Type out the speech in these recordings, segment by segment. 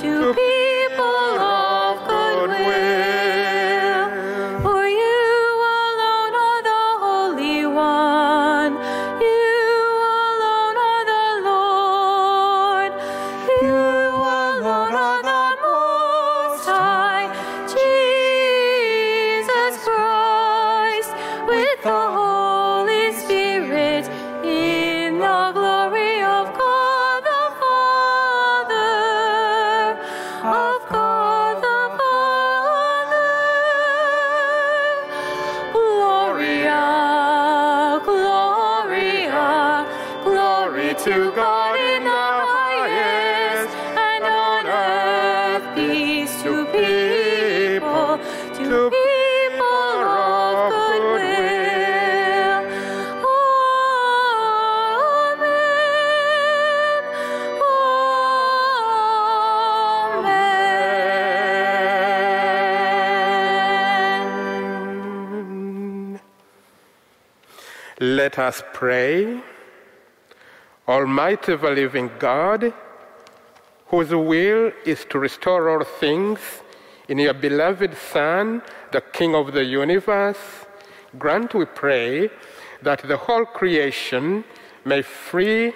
to people Let us pray. Almighty living God, whose will is to restore all things in your beloved Son, the King of the universe, grant, we pray, that the whole creation may free,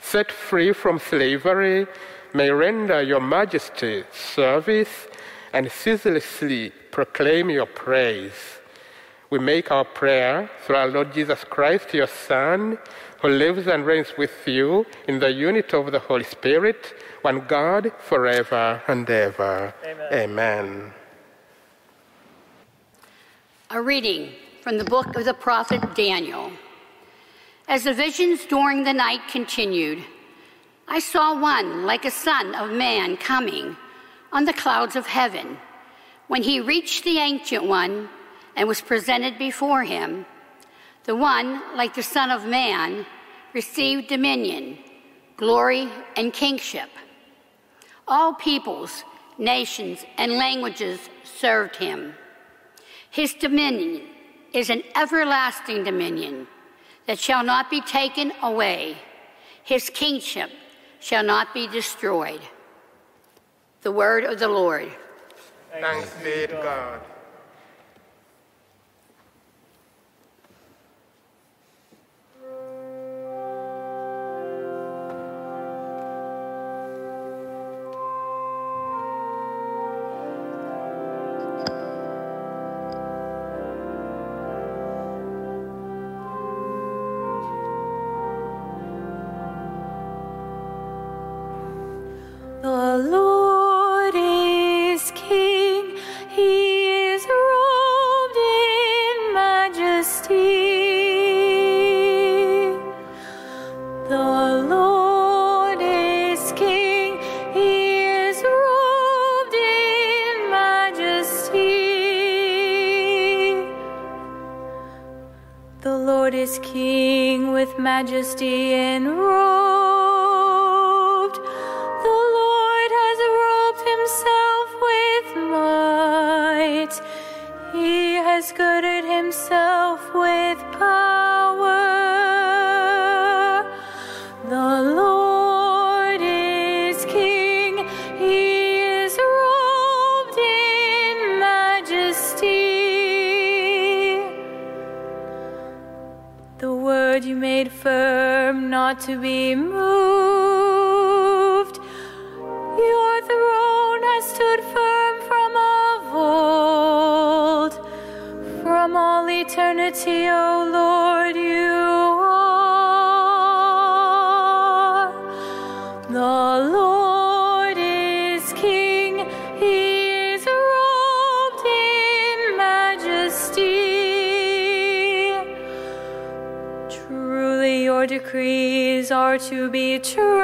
set free from slavery, may render your majesty service and ceaselessly proclaim your praise. We make our prayer through our Lord Jesus Christ, your Son, who lives and reigns with you in the unity of the Holy Spirit, one God, forever and ever. Amen. Amen. A reading from the book of the prophet Daniel. As the visions during the night continued, I saw one like a son of man coming on the clouds of heaven. When he reached the ancient one and was presented before him, the one like the Son of Man received dominion, glory, and kingship. All peoples, nations, and languages served him. His dominion is an everlasting dominion that shall not be taken away. His kingship shall not be destroyed. The word of the Lord. Thanks be to God. Firm, not to be moved. Your throne has stood firm from of old. From all eternity, O Lord, to be trusted.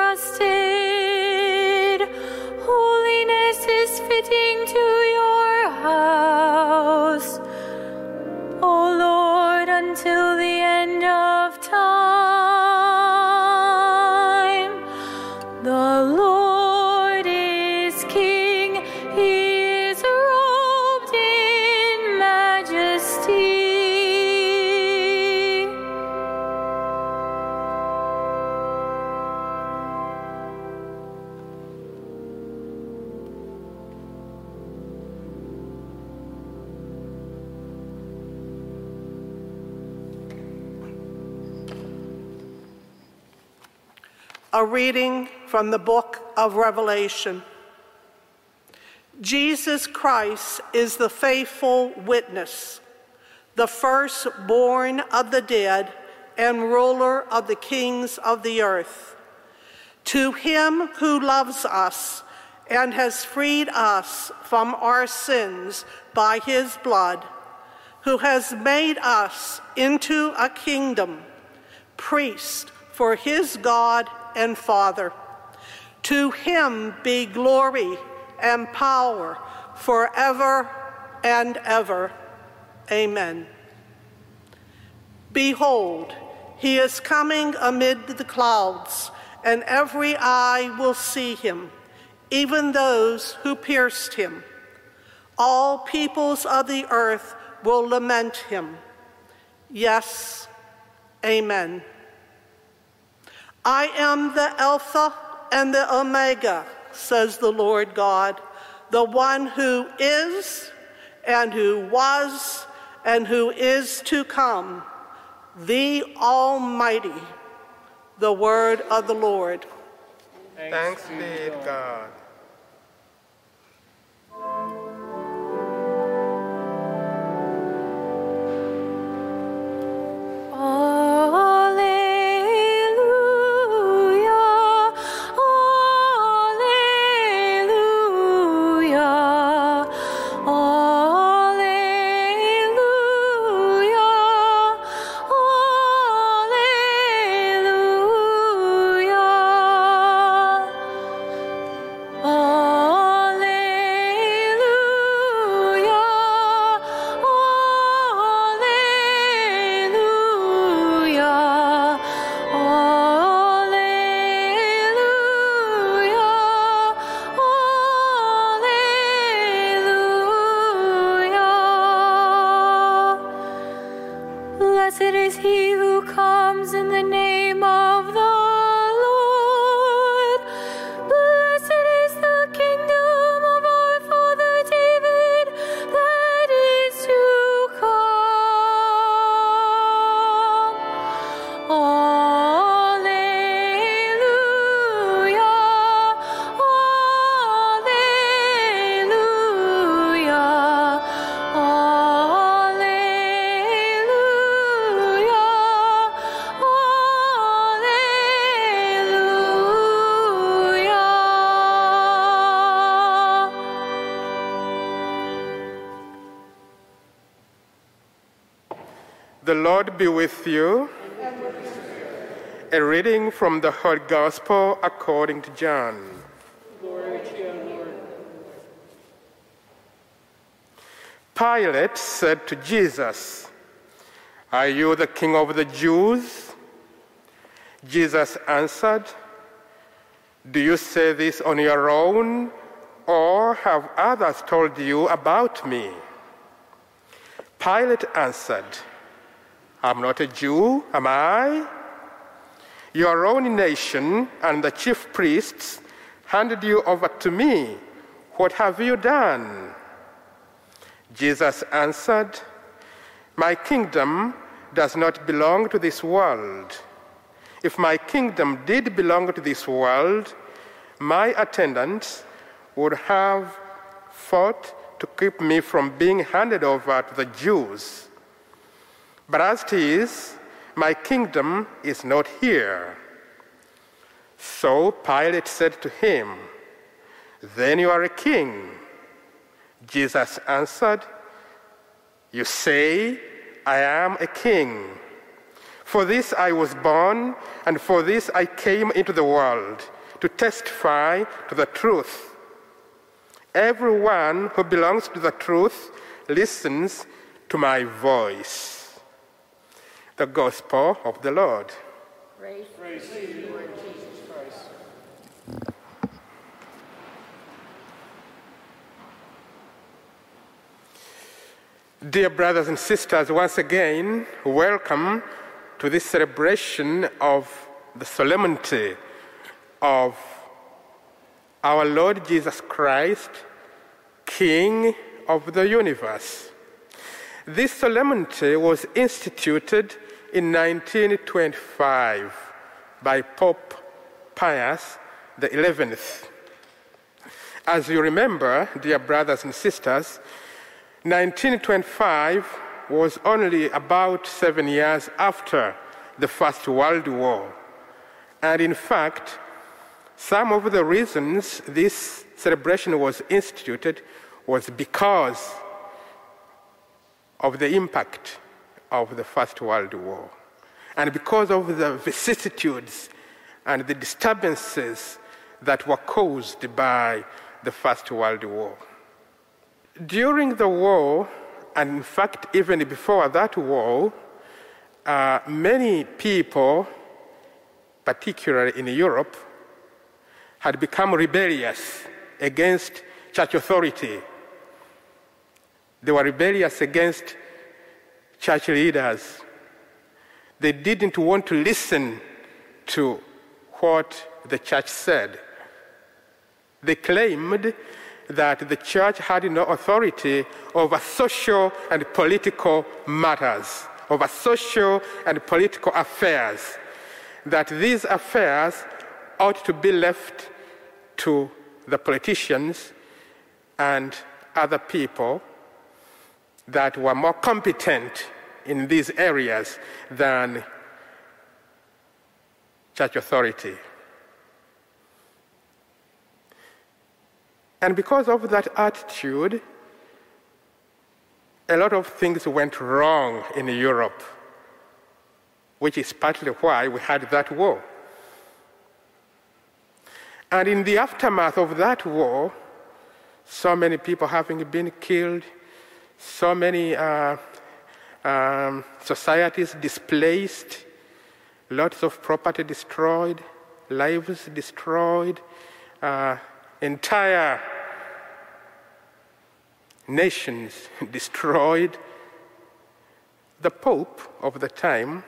A reading from the book of Revelation. Jesus Christ is the faithful witness, the firstborn of the dead and ruler of the kings of the earth. To him who loves us and has freed us from our sins by his blood, who has made us into a kingdom, priest for his God and Father. To him be glory and power forever and ever. Amen. Behold, he is coming amid the clouds, and every eye will see him, even those who pierced him. All peoples of the earth will lament him. Yes, amen. I am the Alpha and the Omega, says the Lord God, the one who is, and who was, and who is to come, the Almighty. The word of the Lord. Thanks be to God. The Lord be with you. A reading from the Holy Gospel according to John. Pilate said to Jesus, Are you the king of the Jews? Jesus answered, Do you say this on your own, or have others told you about me? Pilate answered, I'm not a Jew, am I? Your own nation and the chief priests handed you over to me. What have you done? Jesus answered, My kingdom does not belong to this world. If my kingdom did belong to this world, my attendants would have fought to keep me from being handed over to the Jews. But as it is, my kingdom is not here. So Pilate said to him, Then you are a king. Jesus answered, You say, I am a king. For this I was born, and for this I came into the world, to testify to the truth. Everyone who belongs to the truth listens to my voice. The Gospel of the Lord. Praise, Praise you, Lord Jesus Christ. Dear brothers and sisters, once again, welcome to this celebration of the solemnity of our Lord Jesus Christ, King of the universe. This solemnity was instituted in 1925 by Pope Pius XI. As you remember, dear brothers and sisters, 1925 was only about seven years after the First World War. And in fact, some of the reasons this celebration was instituted was because of the impact of the First World War and because of the vicissitudes and the disturbances that were caused by the First World War. During the war, and in fact, even before that war, uh, many people, particularly in Europe, had become rebellious against church authority. They were rebellious against church leaders. They didn't want to listen to what the church said. They claimed that the church had no authority over social and political matters, over social and political affairs, that these affairs ought to be left to the politicians and other people that were more competent in these areas than church authority. And because of that attitude, a lot of things went wrong in Europe, which is partly why we had that war. And in the aftermath of that war, so many people having been killed, so many uh, um, societies displaced, lots of property destroyed, lives destroyed, uh, entire nations destroyed. The Pope of the time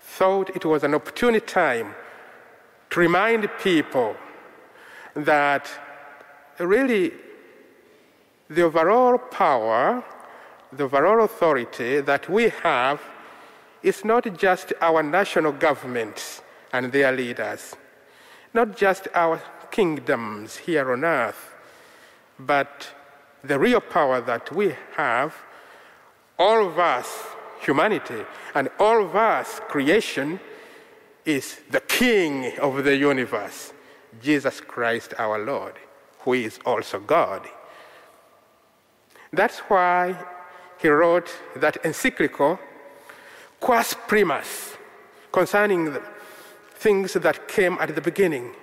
thought it was an opportune time to remind people that really the overall power, the overall authority that we have is not just our national governments and their leaders, not just our kingdoms here on earth, but the real power that we have, all of us, humanity, and all of us, creation, is the King of the universe, Jesus Christ our Lord, who is also God. That's why he wrote that encyclical, Quas Primas, concerning the things that came at the beginning.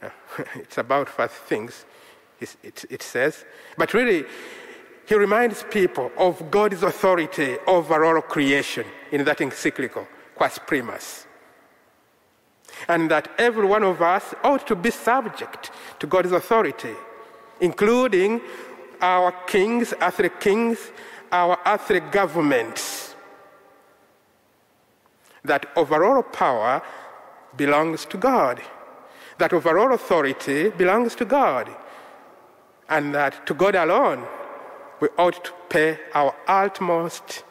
it's about first things, it, says. But really, he reminds people of God's authority over all creation in that encyclical, Quas Primas. And that every one of us ought to be subject to God's authority, including our kings, earthly kings, our earthly governments. That overall power belongs to God. That overall authority belongs to God. And that to God alone we ought to pay our utmost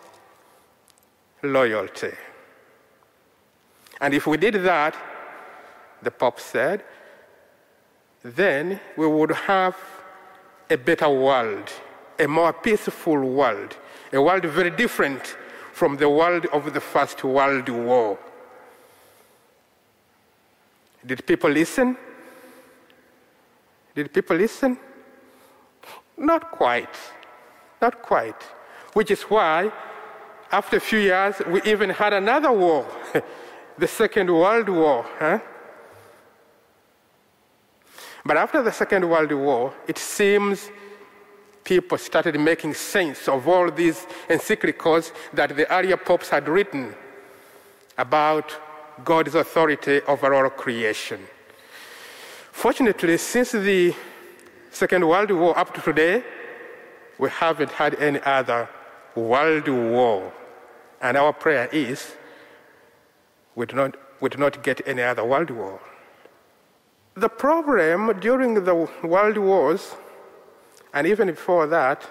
loyalty. And if we did that, the Pope said, then we would have a better world, a more peaceful world, a world very different from the world of the First World War. Did people listen? Did people listen? Not quite. Not quite. Which is why after a few years, we even had another war, the Second World War. Huh? But after the Second World War, it seems people started making sense of all these encyclicals that the earlier popes had written about God's authority over all creation. Fortunately, since the Second World War up to today, we haven't had any other world war. And our prayer is we do not, we do not get any other world war. The problem during the world wars, and even before that,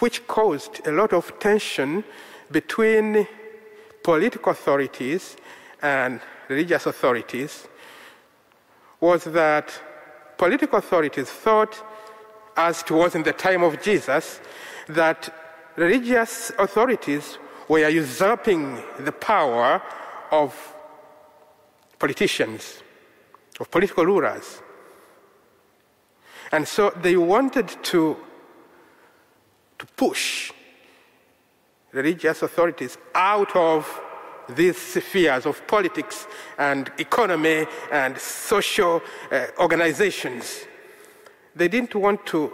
which caused a lot of tension between political authorities and religious authorities, was that political authorities thought, as it was in the time of Jesus, that religious authorities were usurping the power of politicians, of political rulers. And so they wanted to, to push religious authorities out of these spheres of politics and economy and social uh, organizations. They didn't want to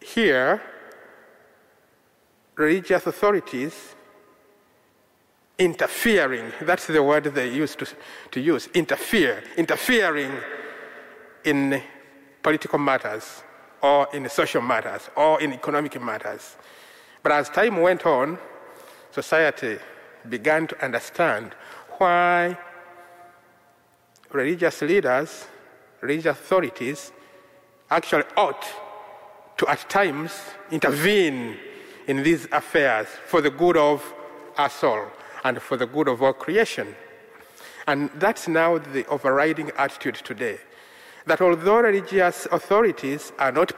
hear religious authorities interfering. That's the word they used to, to use interfere, interfering in political matters or in social matters or in economic matters. But as time went on, society began to understand why religious leaders, religious authorities, actually ought to at times intervene in these affairs for the good of us all and for the good of all creation. And that's now the overriding attitude today. That although religious authorities are not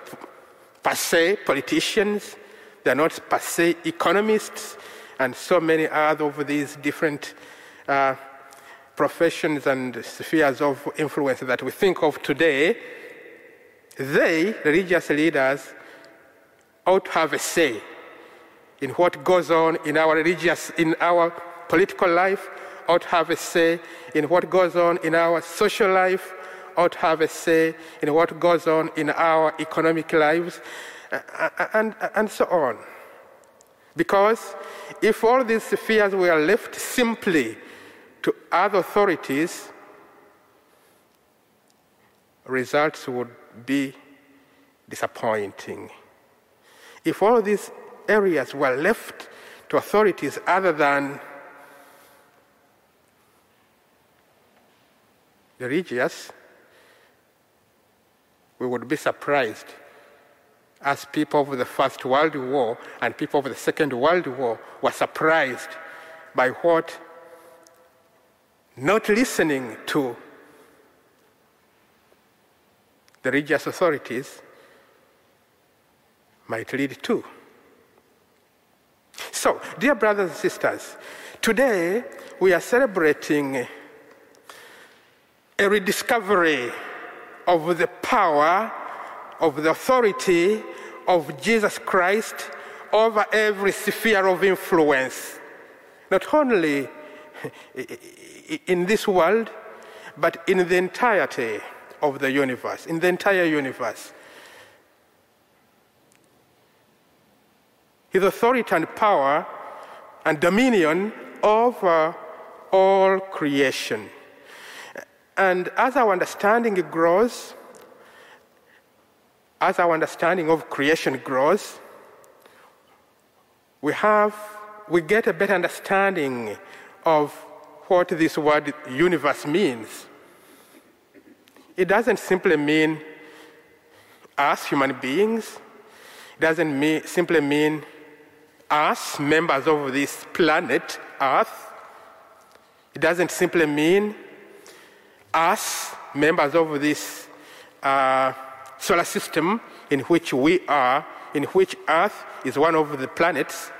per se politicians, they're not per se economists, and so many other of these different uh, professions and spheres of influence that we think of today, they, religious leaders, ought to have a say in what goes on in our religious, in our political life, ought to have a say in what goes on in our social life, ought to have a say in what goes on in our economic lives, uh, uh, and, and, and so on. Because if all these spheres were left simply to other authorities, results would be disappointing. If all these areas were left to authorities other than the religious, we would be surprised as people of the First World War and people of the Second World War were surprised by what not listening to the religious authorities might lead to. So, dear brothers and sisters, today we are celebrating a rediscovery of the power of the authority of Jesus Christ over every sphere of influence, not only in this world, but in the entirety of the universe, in the entire universe. His authority and power and dominion over all creation. And as our understanding grows, as our understanding of creation grows, we have we get a better understanding of what this word universe means. It doesn't simply mean us human beings. It doesn't mean, simply mean us members of this planet Earth. It doesn't simply mean us members of this. Uh, solar system in which we are, in which Earth is one of the planets.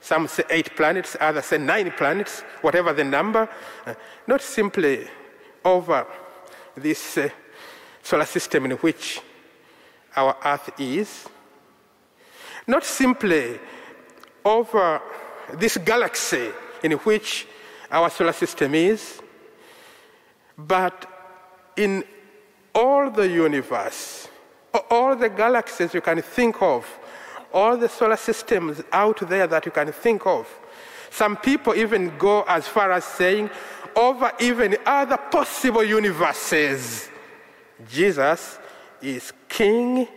Some say eight planets, others say nine planets, whatever the number. Uh, not simply over this uh, solar system in which our Earth is, not simply over this galaxy in which our solar system is, but in all the universe, all the galaxies you can think of, all the solar systems out there that you can think of. Some people even go as far as saying, over even other possible universes, Jesus is King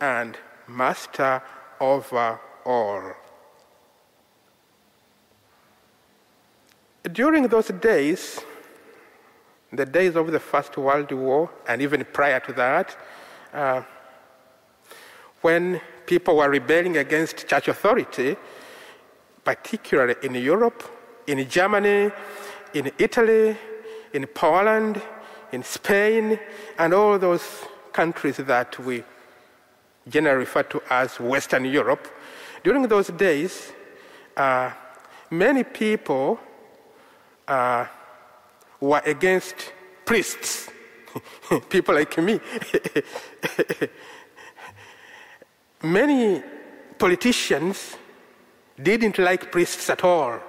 and Master over all. During those days, the days of the First World War, and even prior to that, uh, when people were rebelling against church authority, particularly in Europe, in Germany, in Italy, in Poland, in Spain, and all those countries that we generally refer to as Western Europe. During those days, uh, many people uh, were against priests, people like me. many politicians didn't like priests at all,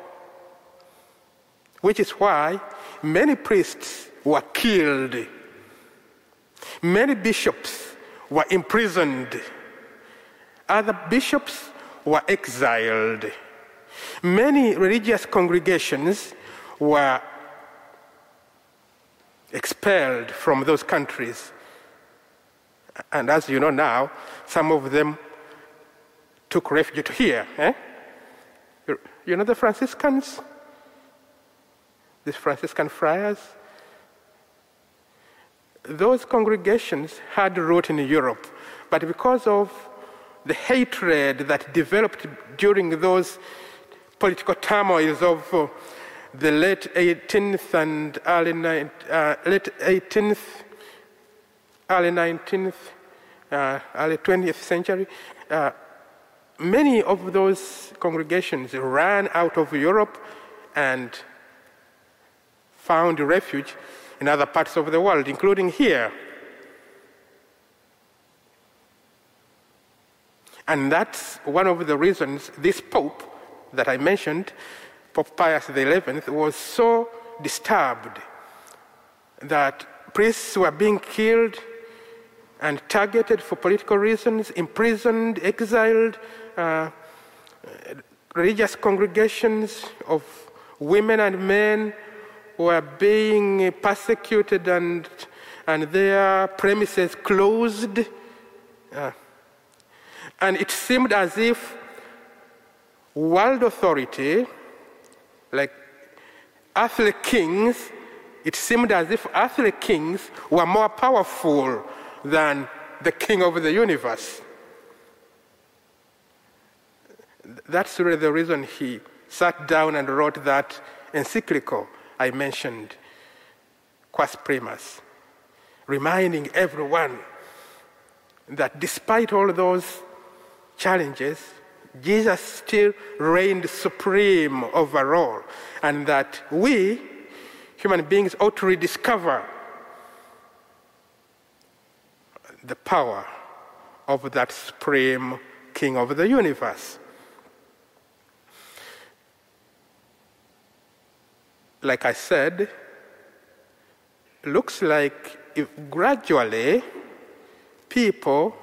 which is why many priests were killed. Many bishops were imprisoned. Other bishops were exiled. Many religious congregations were expelled from those countries. And as you know now, some of them took refuge here. Eh? You know the Franciscans? These Franciscan friars? Those congregations had root in Europe, but because of the hatred that developed during those political turmoils of uh, the late 18th and early, uh, late 18th, early 19th, uh, early 20th century, uh, many of those congregations ran out of Europe and found refuge in other parts of the world, including here. And that's one of the reasons this Pope that I mentioned, Pope Pius XI, was so disturbed that priests were being killed and targeted for political reasons, imprisoned, exiled, uh, religious congregations of women and men were being persecuted and, and their premises closed. Uh, and it seemed as if world authority, like earthly kings, it seemed as if earthly kings were more powerful than the king of the universe. That's really the reason he sat down and wrote that encyclical I mentioned, Quas Primas, reminding everyone that despite all those challenges, Jesus still reigned supreme over all, and that we, human beings, ought to rediscover the power of that supreme King of the universe. like I said, looks like if gradually people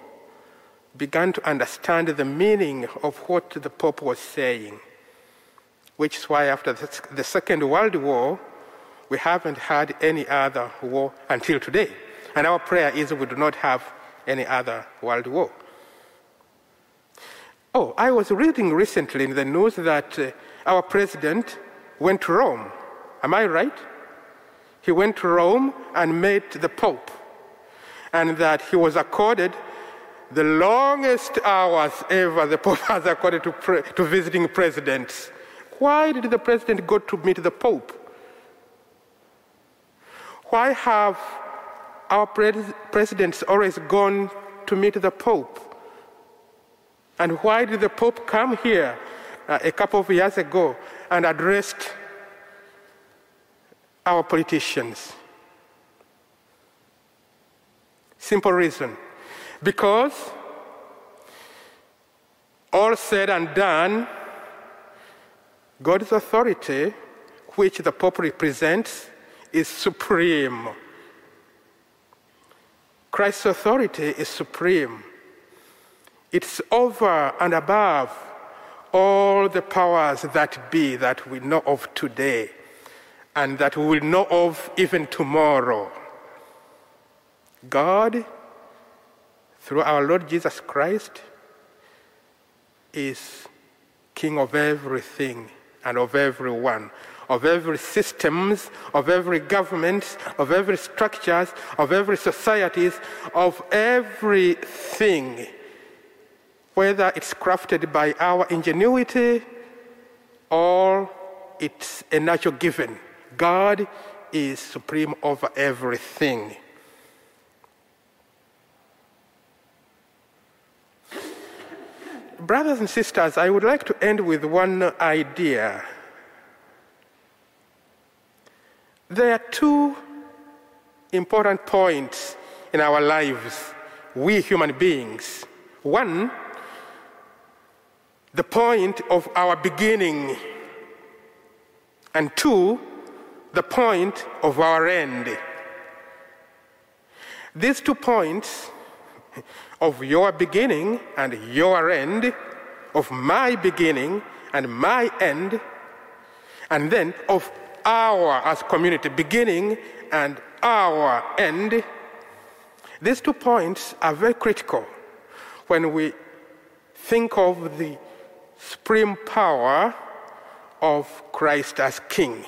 began to understand the meaning of what the Pope was saying, which is why after the Second World War, we haven't had any other war until today. And our prayer is we do not have any other world war. Oh, I was reading recently in the news that uh, our president went to Rome Am I right? He went to Rome and met the Pope, and that he was accorded the longest hours ever the Pope has accorded to, pre- to visiting presidents. Why did the president go to meet the Pope? Why have our pres- presidents always gone to meet the Pope? And why did the Pope come here uh, a couple of years ago and addressed our politicians. Simple reason. Because all said and done, God's authority, which the Pope represents, is supreme. Christ's authority is supreme. It's over and above all the powers that be that we know of today and that we will know of even tomorrow. God, through our Lord Jesus Christ, is King of everything and of everyone, of every systems, of every government, of every structures, of every societies, of everything, whether it's crafted by our ingenuity or it's a natural given. God is supreme over everything. Brothers and sisters, I would like to end with one idea. There are two important points in our lives, we human beings. One, the point of our beginning, and two, the point of our end. These two points of your beginning and your end, of my beginning and my end, and then of our as community beginning and our end. These two points are very critical when we think of the supreme power of Christ as King.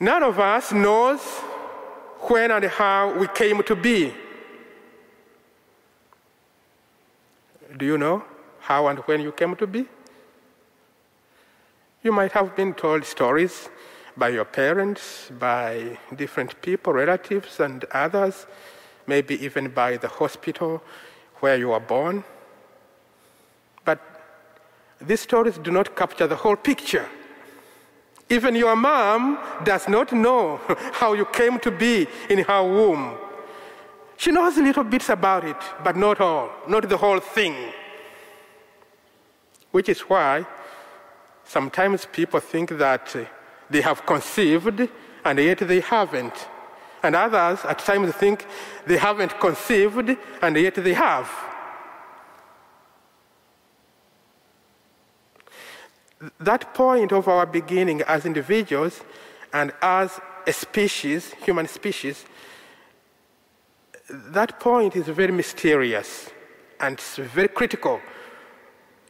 None of us knows when and how we came to be. Do you know how and when you came to be? You might have been told stories by your parents, by different people, relatives, and others, maybe even by the hospital where you were born. But these stories do not capture the whole picture. Even your mom does not know how you came to be in her womb. She knows little bits about it, but not all, not the whole thing. Which is why sometimes people think that uh, they have conceived and yet they haven't. And others at times think they haven't conceived and yet they have. That point of our beginning as individuals and as a species, human species, that point is very mysterious and it's very critical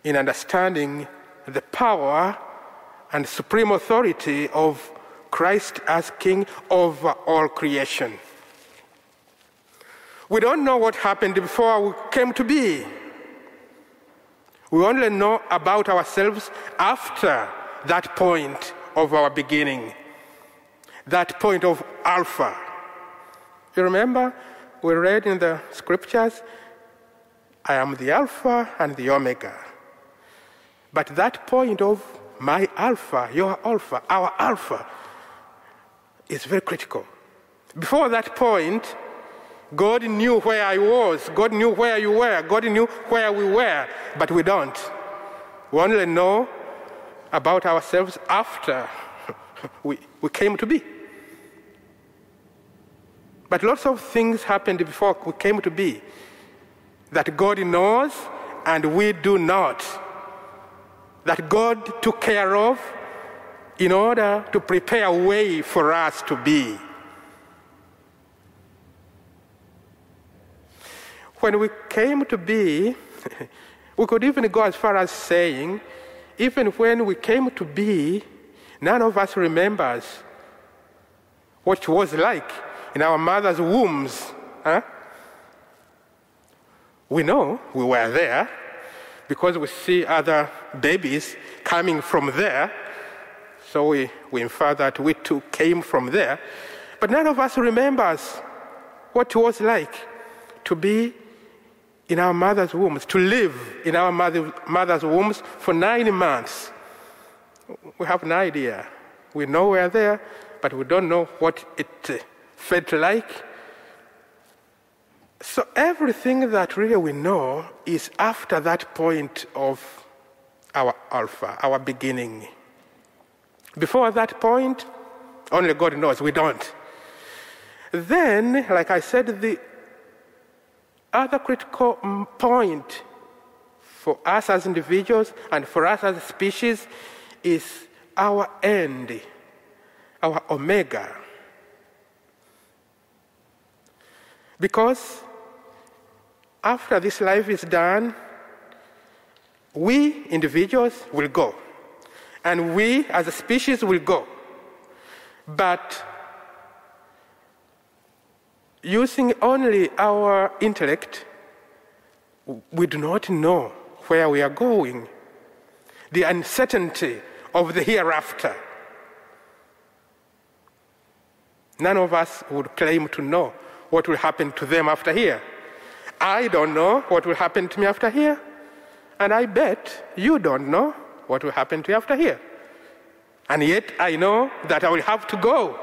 in understanding the power and supreme authority of Christ as King over all creation. We don't know what happened before we came to be. We only know about ourselves after that point of our beginning, that point of Alpha. You remember we read in the scriptures, I am the Alpha and the Omega. But that point of my Alpha, your Alpha, our Alpha, is very critical. Before that point, God knew where I was, God knew where you were, God knew where we were, but we don't. We only know about ourselves after we, we came to be. But lots of things happened before we came to be that God knows and we do not. That God took care of in order to prepare a way for us to be. When we came to be, we could even go as far as saying, even when we came to be, none of us remembers what it was like in our mother's wombs. Huh? We know we were there because we see other babies coming from there. So we, we infer that we too came from there. But none of us remembers what it was like to be in our mother's wombs, to live in our mother, mother's wombs for nine months. We have no idea. We know we're there, but we don't know what it felt like. So everything that really we know is after that point of our alpha, our beginning. Before that point, only God knows, we don't. Then, like I said, the other critical point for us as individuals and for us as a species is our end, our omega. Because after this life is done, we individuals will go. And we as a species will go. But using only our intellect, we do not know where we are going. The uncertainty of the hereafter. None of us would claim to know what will happen to them after here. I don't know what will happen to me after here. And I bet you don't know what will happen to you after here. And yet I know that I will have to go.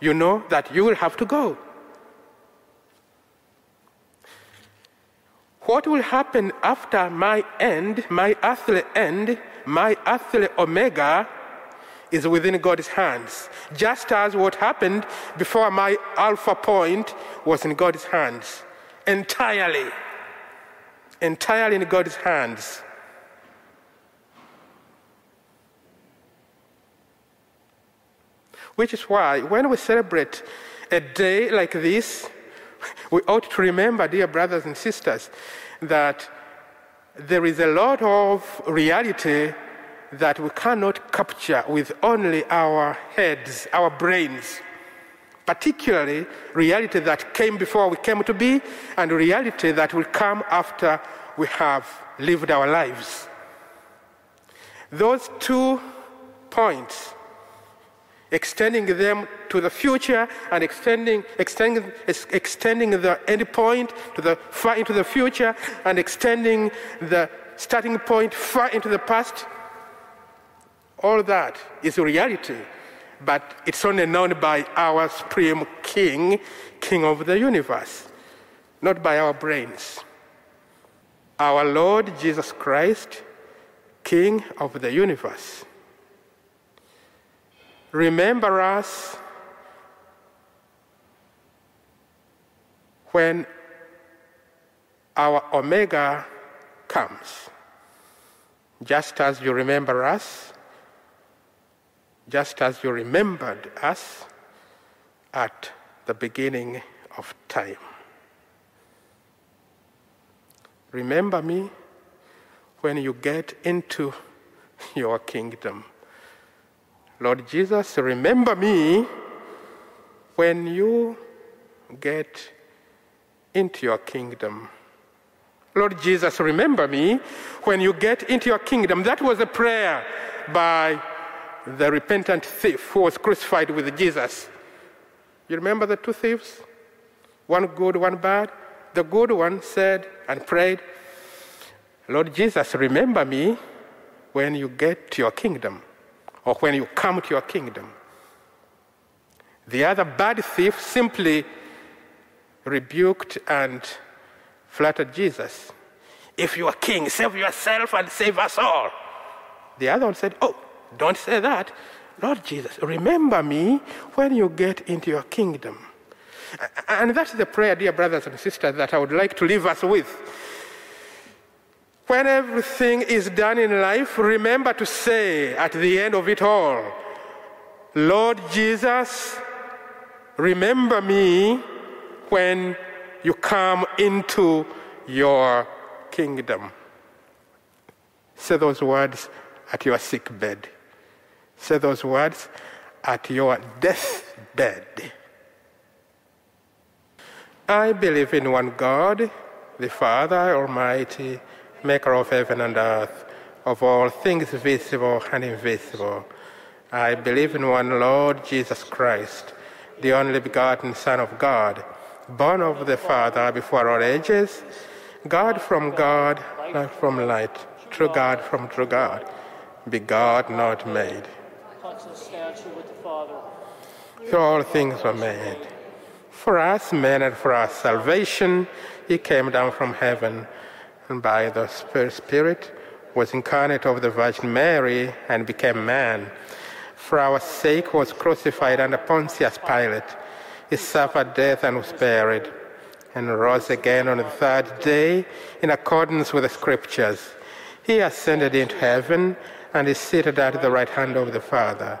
You know that you will have to go. What will happen after my end, my earthly end, my earthly omega, is within God's hands. Just as what happened before my alpha point was in God's hands. Entirely. Entirely in God's hands. Which is why when we celebrate a day like this, we ought to remember, dear brothers and sisters, that there is a lot of reality that we cannot capture with only our heads, our brains. Particularly, reality that came before we came to be, and reality that will come after we have lived our lives. Those two points extending them to the future and extending, extending, extending the end point to the far into the future and extending the starting point far into the past. All that is reality, but it's only known by our supreme king, king of the universe, not by our brains. Our Lord Jesus Christ, king of the universe remember us when our Omega comes. Just as you remember us, just as you remembered us at the beginning of time. Remember me when you get into your kingdom. Lord Jesus, remember me when you get into your kingdom. Lord Jesus, remember me when you get into your kingdom. That was a prayer by the repentant thief who was crucified with Jesus. You remember the two thieves? One good, one bad. The good one said and prayed, Lord Jesus, remember me when you get to your kingdom or when you come to your kingdom. The other bad thief simply rebuked and flattered Jesus. If you are king, save yourself and save us all. The other one said, Oh, don't say that. Lord Jesus, remember me when you get into your kingdom. And that's the prayer, dear brothers and sisters, that I would like to leave us with. When everything is done in life, remember to say at the end of it all, Lord Jesus, remember me when you come into your kingdom. Say those words at your sick bed. Say those words at your deathbed. I believe in one God, the Father Almighty maker of heaven and earth, of all things visible and invisible. I believe in one Lord Jesus Christ, the only begotten Son of God, born of the Father before all ages, God from God, light from light, true God from true God, begot, not made. All things were made. For us men and for our salvation, he came down from heaven, and by the Spirit was incarnate of the Virgin Mary and became man. For our sake was crucified under Pontius Pilate. He suffered death and was buried, and rose again on the third day in accordance with the Scriptures. He ascended into heaven and is seated at the right hand of the Father.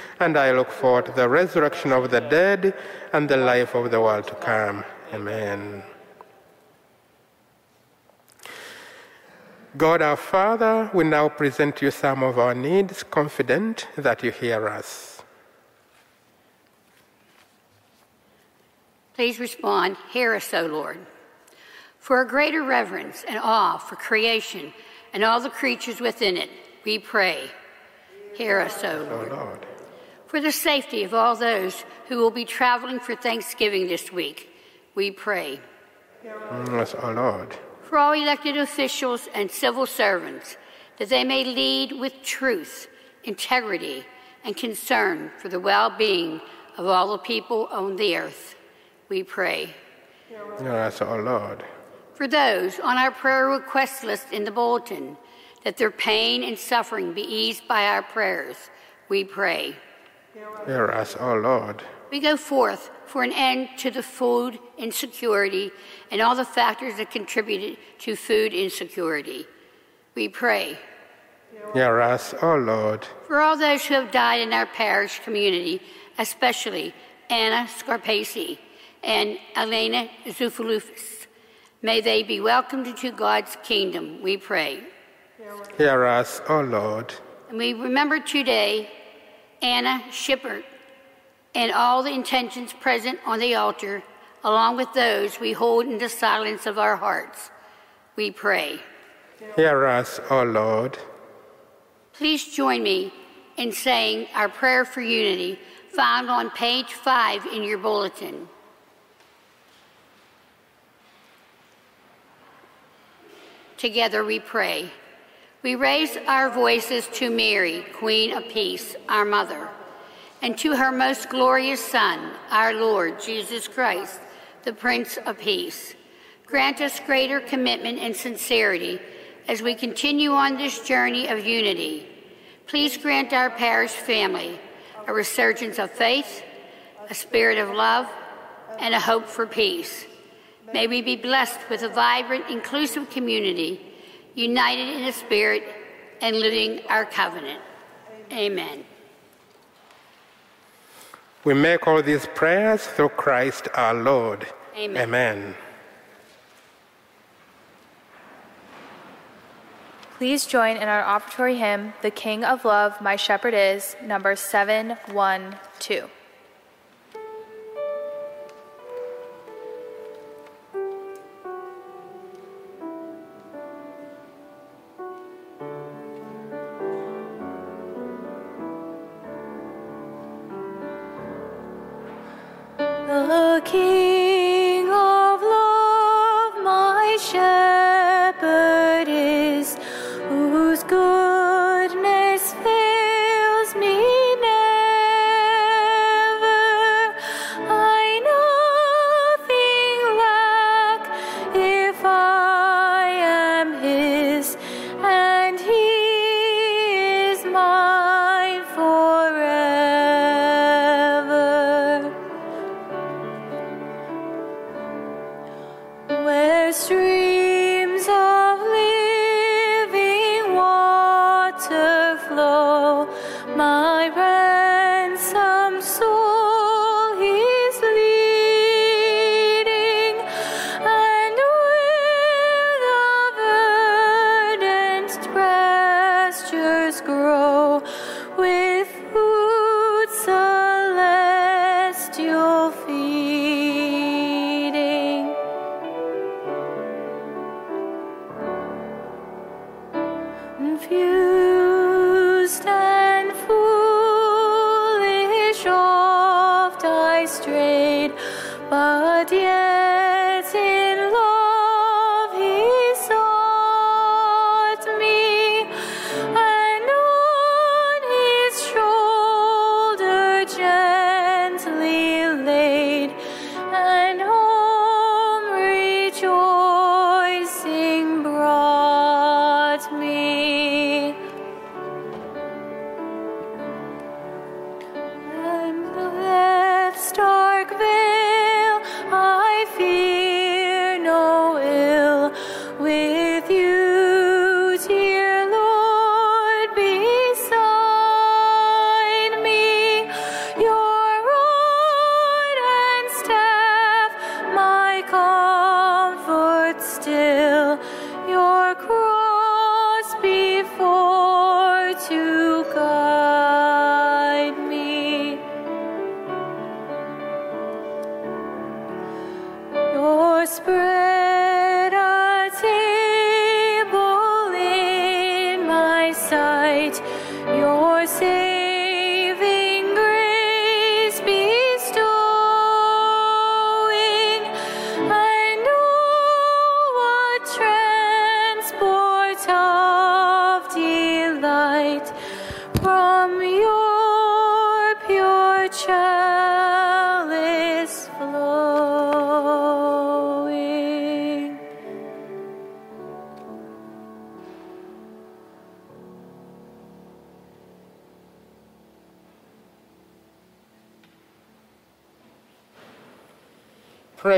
and I look forward to the resurrection of the dead and the life of the world to come. Amen. God our Father, we now present you some of our needs, confident that you hear us. Please respond, Hear us, O Lord. For a greater reverence and awe for creation and all the creatures within it, we pray. Hear us, O O Lord. For the safety of all those who will be traveling for Thanksgiving this week, we pray. Yes, our Lord. For all elected officials and civil servants, that they may lead with truth, integrity, and concern for the well being of all the people on the earth, we pray. Yes, our Lord. For those on our prayer request list in the bulletin, that their pain and suffering be eased by our prayers, we pray. Hear us, O Lord. We go forth for an end to the food insecurity and all the factors that contributed to food insecurity. We pray. Hear us, O Lord. For all those who have died in our parish community, especially Anna Scarpaci and Elena Zufulufis, may they be welcomed into God's kingdom, we pray. Hear us, O Lord. And we remember today Anna Shippert and all the intentions present on the altar, along with those we hold in the silence of our hearts. We pray. Hear us, O Lord. Please join me in saying our prayer for unity found on page five in your bulletin. Together we pray. We raise our voices to Mary, Queen of Peace, our Mother, and to her most glorious Son, our Lord Jesus Christ, the Prince of Peace. Grant us greater commitment and sincerity as we continue on this journey of unity. Please grant our parish family a resurgence of faith, a spirit of love, and a hope for peace. May we be blessed with a vibrant, inclusive community, united in the Spirit and living our covenant. Amen. We make all these prayers through Christ our Lord. Amen. Amen. Please join in our offertory hymn, The King of Love, My Shepherd Is, number 712. The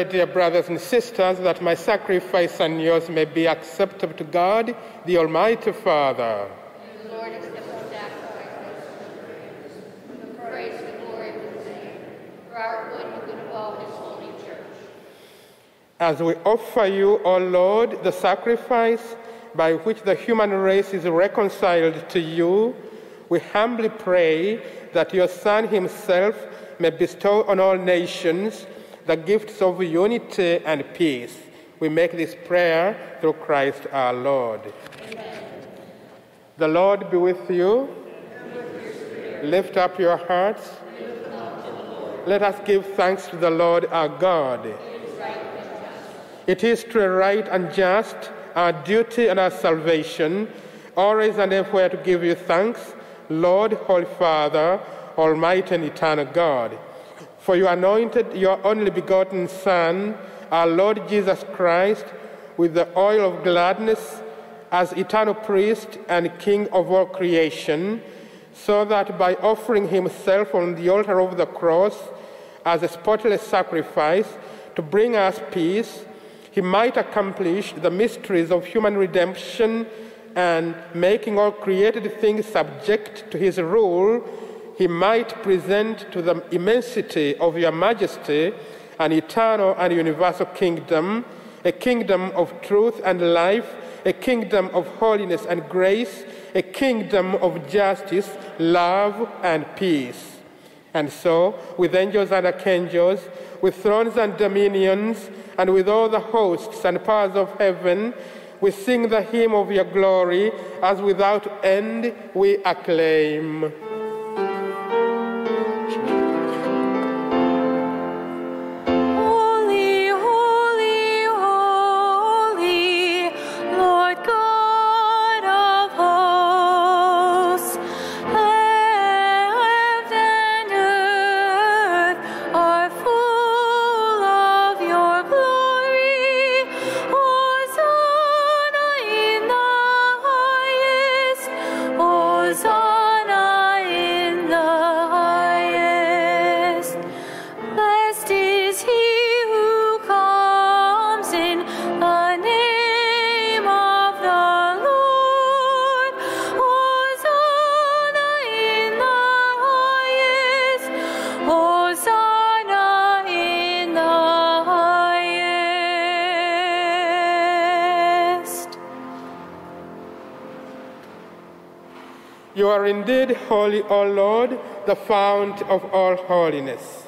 Pray, dear brothers and sisters, that my sacrifice and yours may be acceptable to God, the Almighty Father. The Lord accept the sacrifices, the praise and glory of for our good and the all his holy church. As we offer you, O Lord, the sacrifice by which the human race is reconciled to you, we humbly pray that your Son himself may bestow on all nations the gifts of unity and peace. We make this prayer through Christ our Lord. The Lord be with you. Lift up your hearts. Let us give thanks to the Lord our God. It is true, right, and just, our duty and our salvation, always and everywhere to give you thanks, Lord, Holy Father, Almighty and eternal God. For you anointed your only begotten Son, our Lord Jesus Christ, with the oil of gladness as eternal priest and king of all creation, so that by offering himself on the altar of the cross as a spotless sacrifice to bring us peace, he might accomplish the mysteries of human redemption and making all created things subject to his rule, he might present to the immensity of your majesty an eternal and universal kingdom, a kingdom of truth and life, a kingdom of holiness and grace, a kingdom of justice, love, and peace. And so, with angels and archangels, with thrones and dominions, and with all the hosts and powers of heaven, we sing the hymn of your glory as without end we acclaim. Holy, You are indeed holy, O Lord, the fount of all holiness.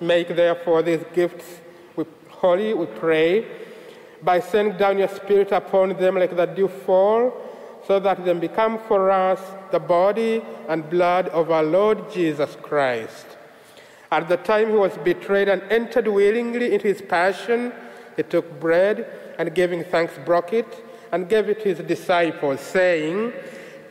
Make therefore these gifts holy, we pray, by sending down your Spirit upon them like the dew fall, so that they become for us the body and blood of our Lord Jesus Christ. At the time he was betrayed and entered willingly into his passion, he took bread and giving thanks broke it and gave it to his disciples, saying,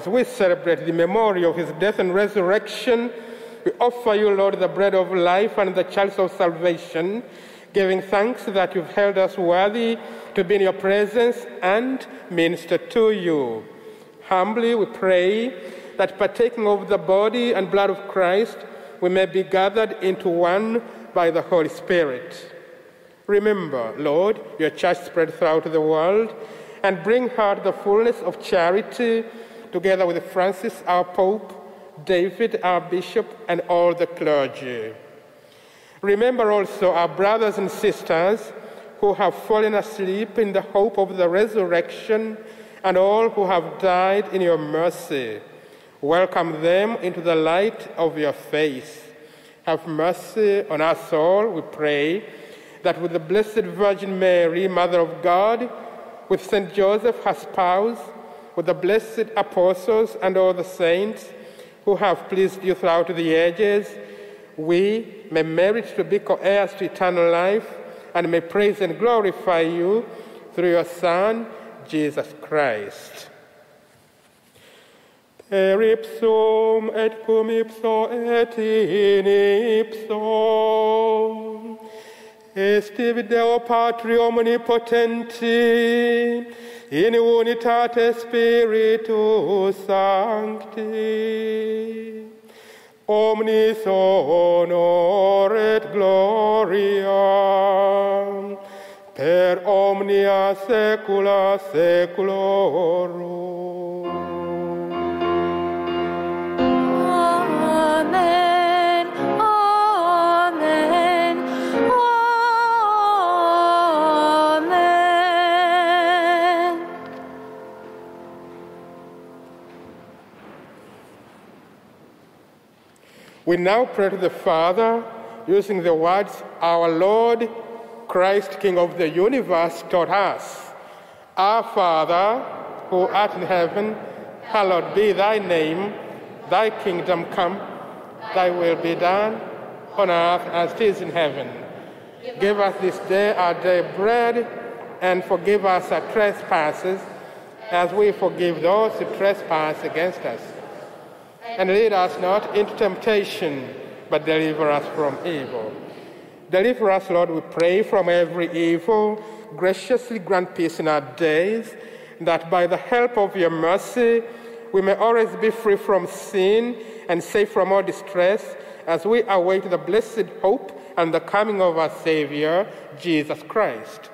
As we celebrate the memory of his death and resurrection, we offer you, Lord, the bread of life and the chalice of salvation, giving thanks that you've held us worthy to be in your presence and minister to you. Humbly we pray that partaking of the body and blood of Christ, we may be gathered into one by the Holy Spirit. Remember, Lord, your church spread throughout the world, and bring her the fullness of charity, together with Francis, our Pope, David, our Bishop, and all the clergy. Remember also our brothers and sisters who have fallen asleep in the hope of the resurrection, and all who have died in your mercy. Welcome them into the light of your face. Have mercy on us all, we pray, that with the Blessed Virgin Mary, Mother of God, with Saint Joseph, her spouse, with the blessed apostles and all the saints who have pleased you throughout the ages, we may merit to be co-heirs to eternal life and may praise and glorify you through your Son, Jesus Christ. Per ipsum et cum ipso et in ipso est tibi Deo Patri Omnipotenti, in unitate Spiritus Sancti, omnis honor et gloria, per omnia saecula saeculorum. Amen. We now pray to the Father using the words our Lord Christ, King of the universe, taught us. Our Father, who art in heaven, hallowed be thy name. Thy kingdom come, thy will be done on earth as it is in heaven. Give us this day our daily bread, and forgive us our trespasses, as we forgive those who trespass against us. And lead us not into temptation, but deliver us from evil. Deliver us, Lord, we pray, from every evil. Graciously grant peace in our days, that by the help of your mercy, we may always be free from sin and safe from all distress as we await the blessed hope and the coming of our Savior, Jesus Christ.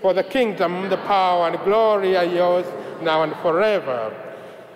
For the kingdom, the power, and glory are yours now and forever.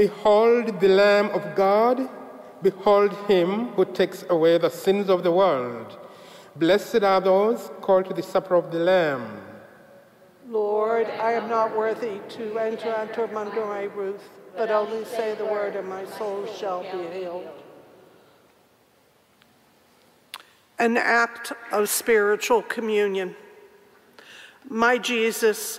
Behold the Lamb of God. Behold him who takes away the sins of the world. Blessed are those called to the supper of the Lamb. Lord, I am not worthy to enter under my roof, but only say the word, and my soul shall be healed. An act of spiritual communion. My Jesus,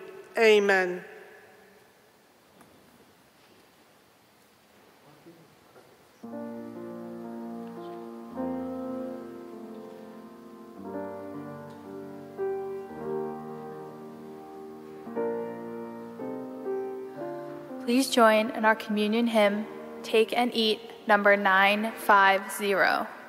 Amen. Please join in our communion hymn, Take and Eat, number 950.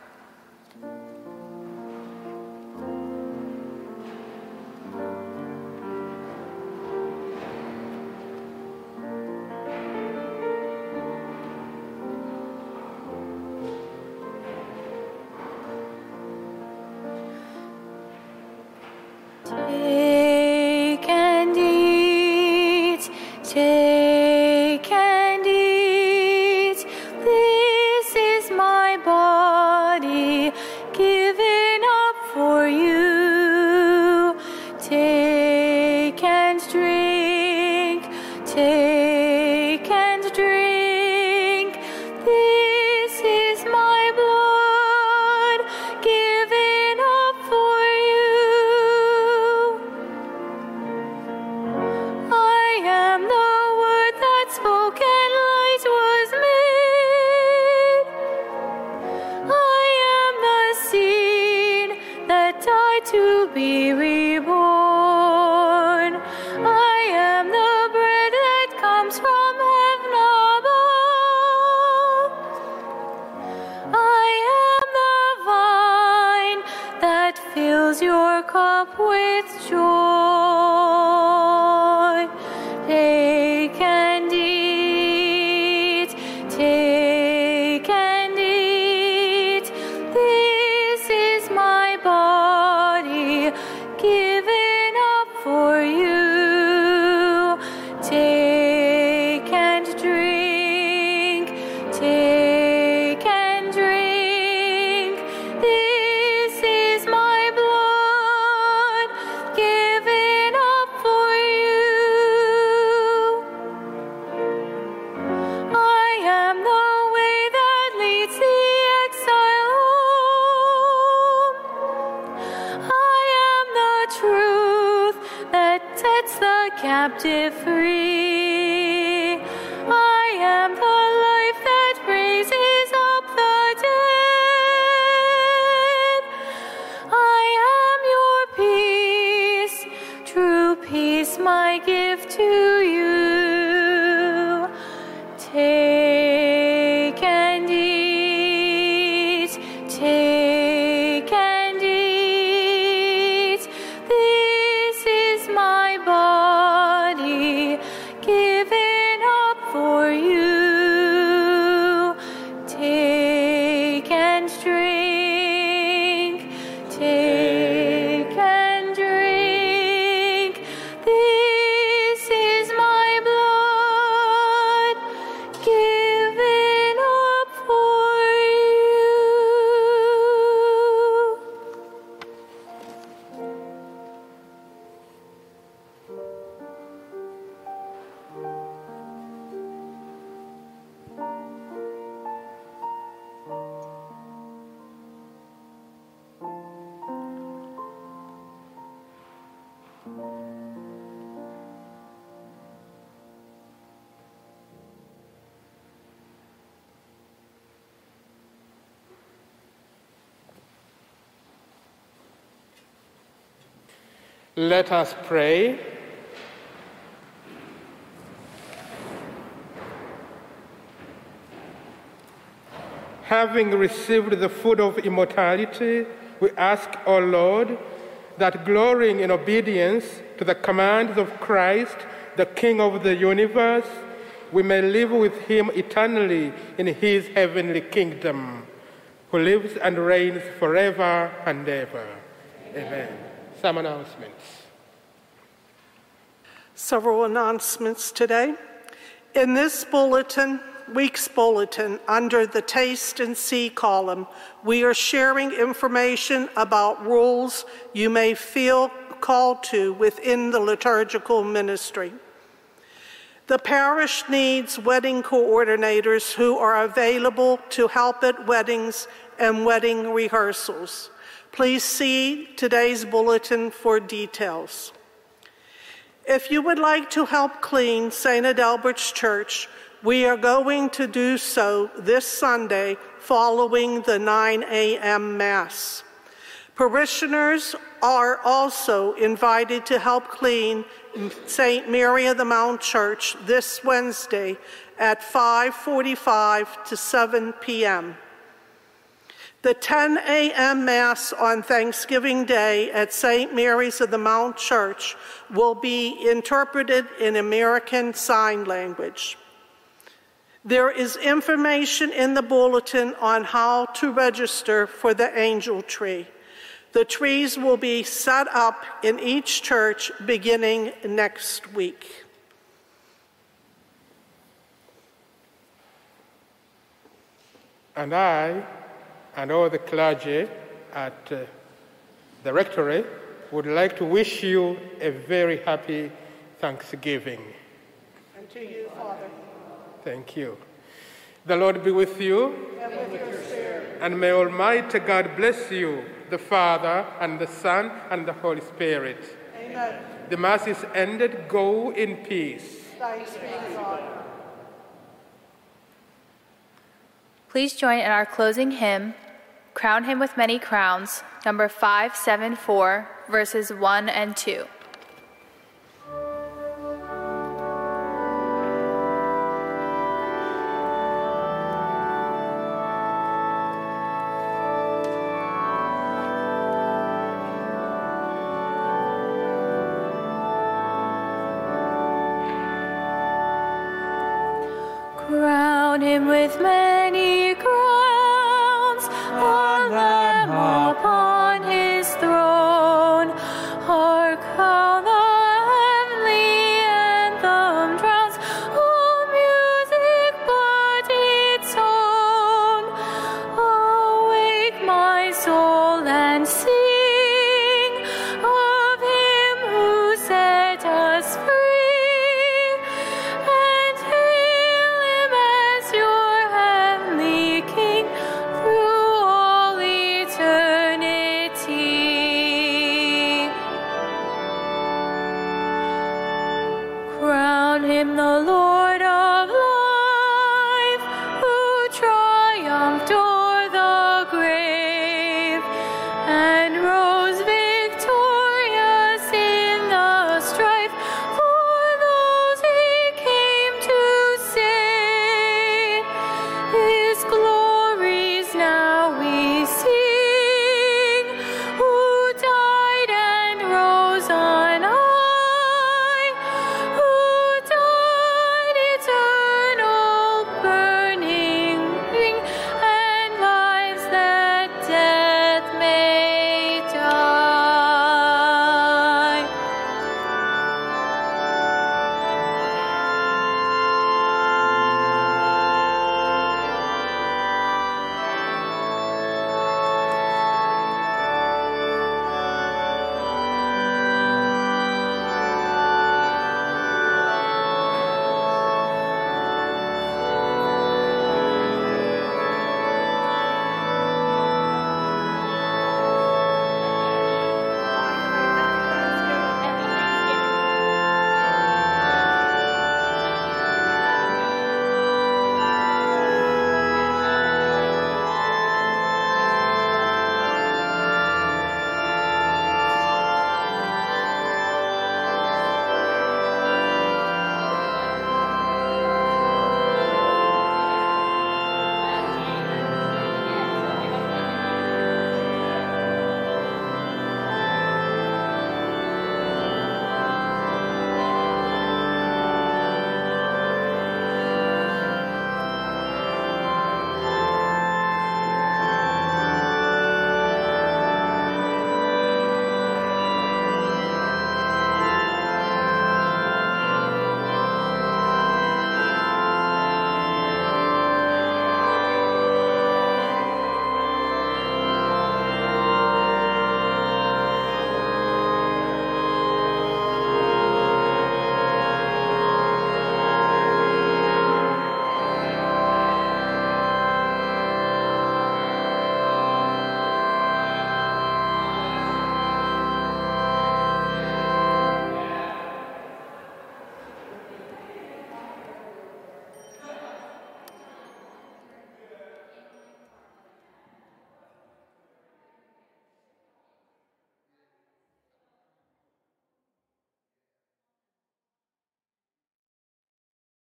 Let us pray. Having received the food of immortality, we ask, O Lord, that glorying in obedience to the commands of Christ, the King of the universe, we may live with him eternally in his heavenly kingdom, who lives and reigns forever and ever. Amen. Some announcements. Several announcements today. In this bulletin, week's bulletin, under the Taste and See column, we are sharing information about rules you may feel called to within the liturgical ministry. The parish needs wedding coordinators who are available to help at weddings and wedding rehearsals. Please see today's bulletin for details. If you would like to help clean St. Adalbert's Church, we are going to do so this Sunday following the 9 a.m. Mass. Parishioners are also invited to help clean St. Mary of the Mount Church this Wednesday at 5:45 to 7 p.m. The 10 a.m. Mass on Thanksgiving Day at St. Mary's of the Mount Church will be interpreted in American Sign Language. There is information in the bulletin on how to register for the angel tree. The trees will be set up in each church beginning next week. And I and all the clergy at uh, the rectory would like to wish you a very happy Thanksgiving. And to you, Father. Thank you. The Lord be with you. And with your spirit. And may Almighty God bless you, the Father, and the Son, and the Holy Spirit. Amen. The Mass is ended. Go in peace. Thanks be to God. Please join in our closing hymn, Crown Him with Many Crowns, number 574, verses 1 and 2.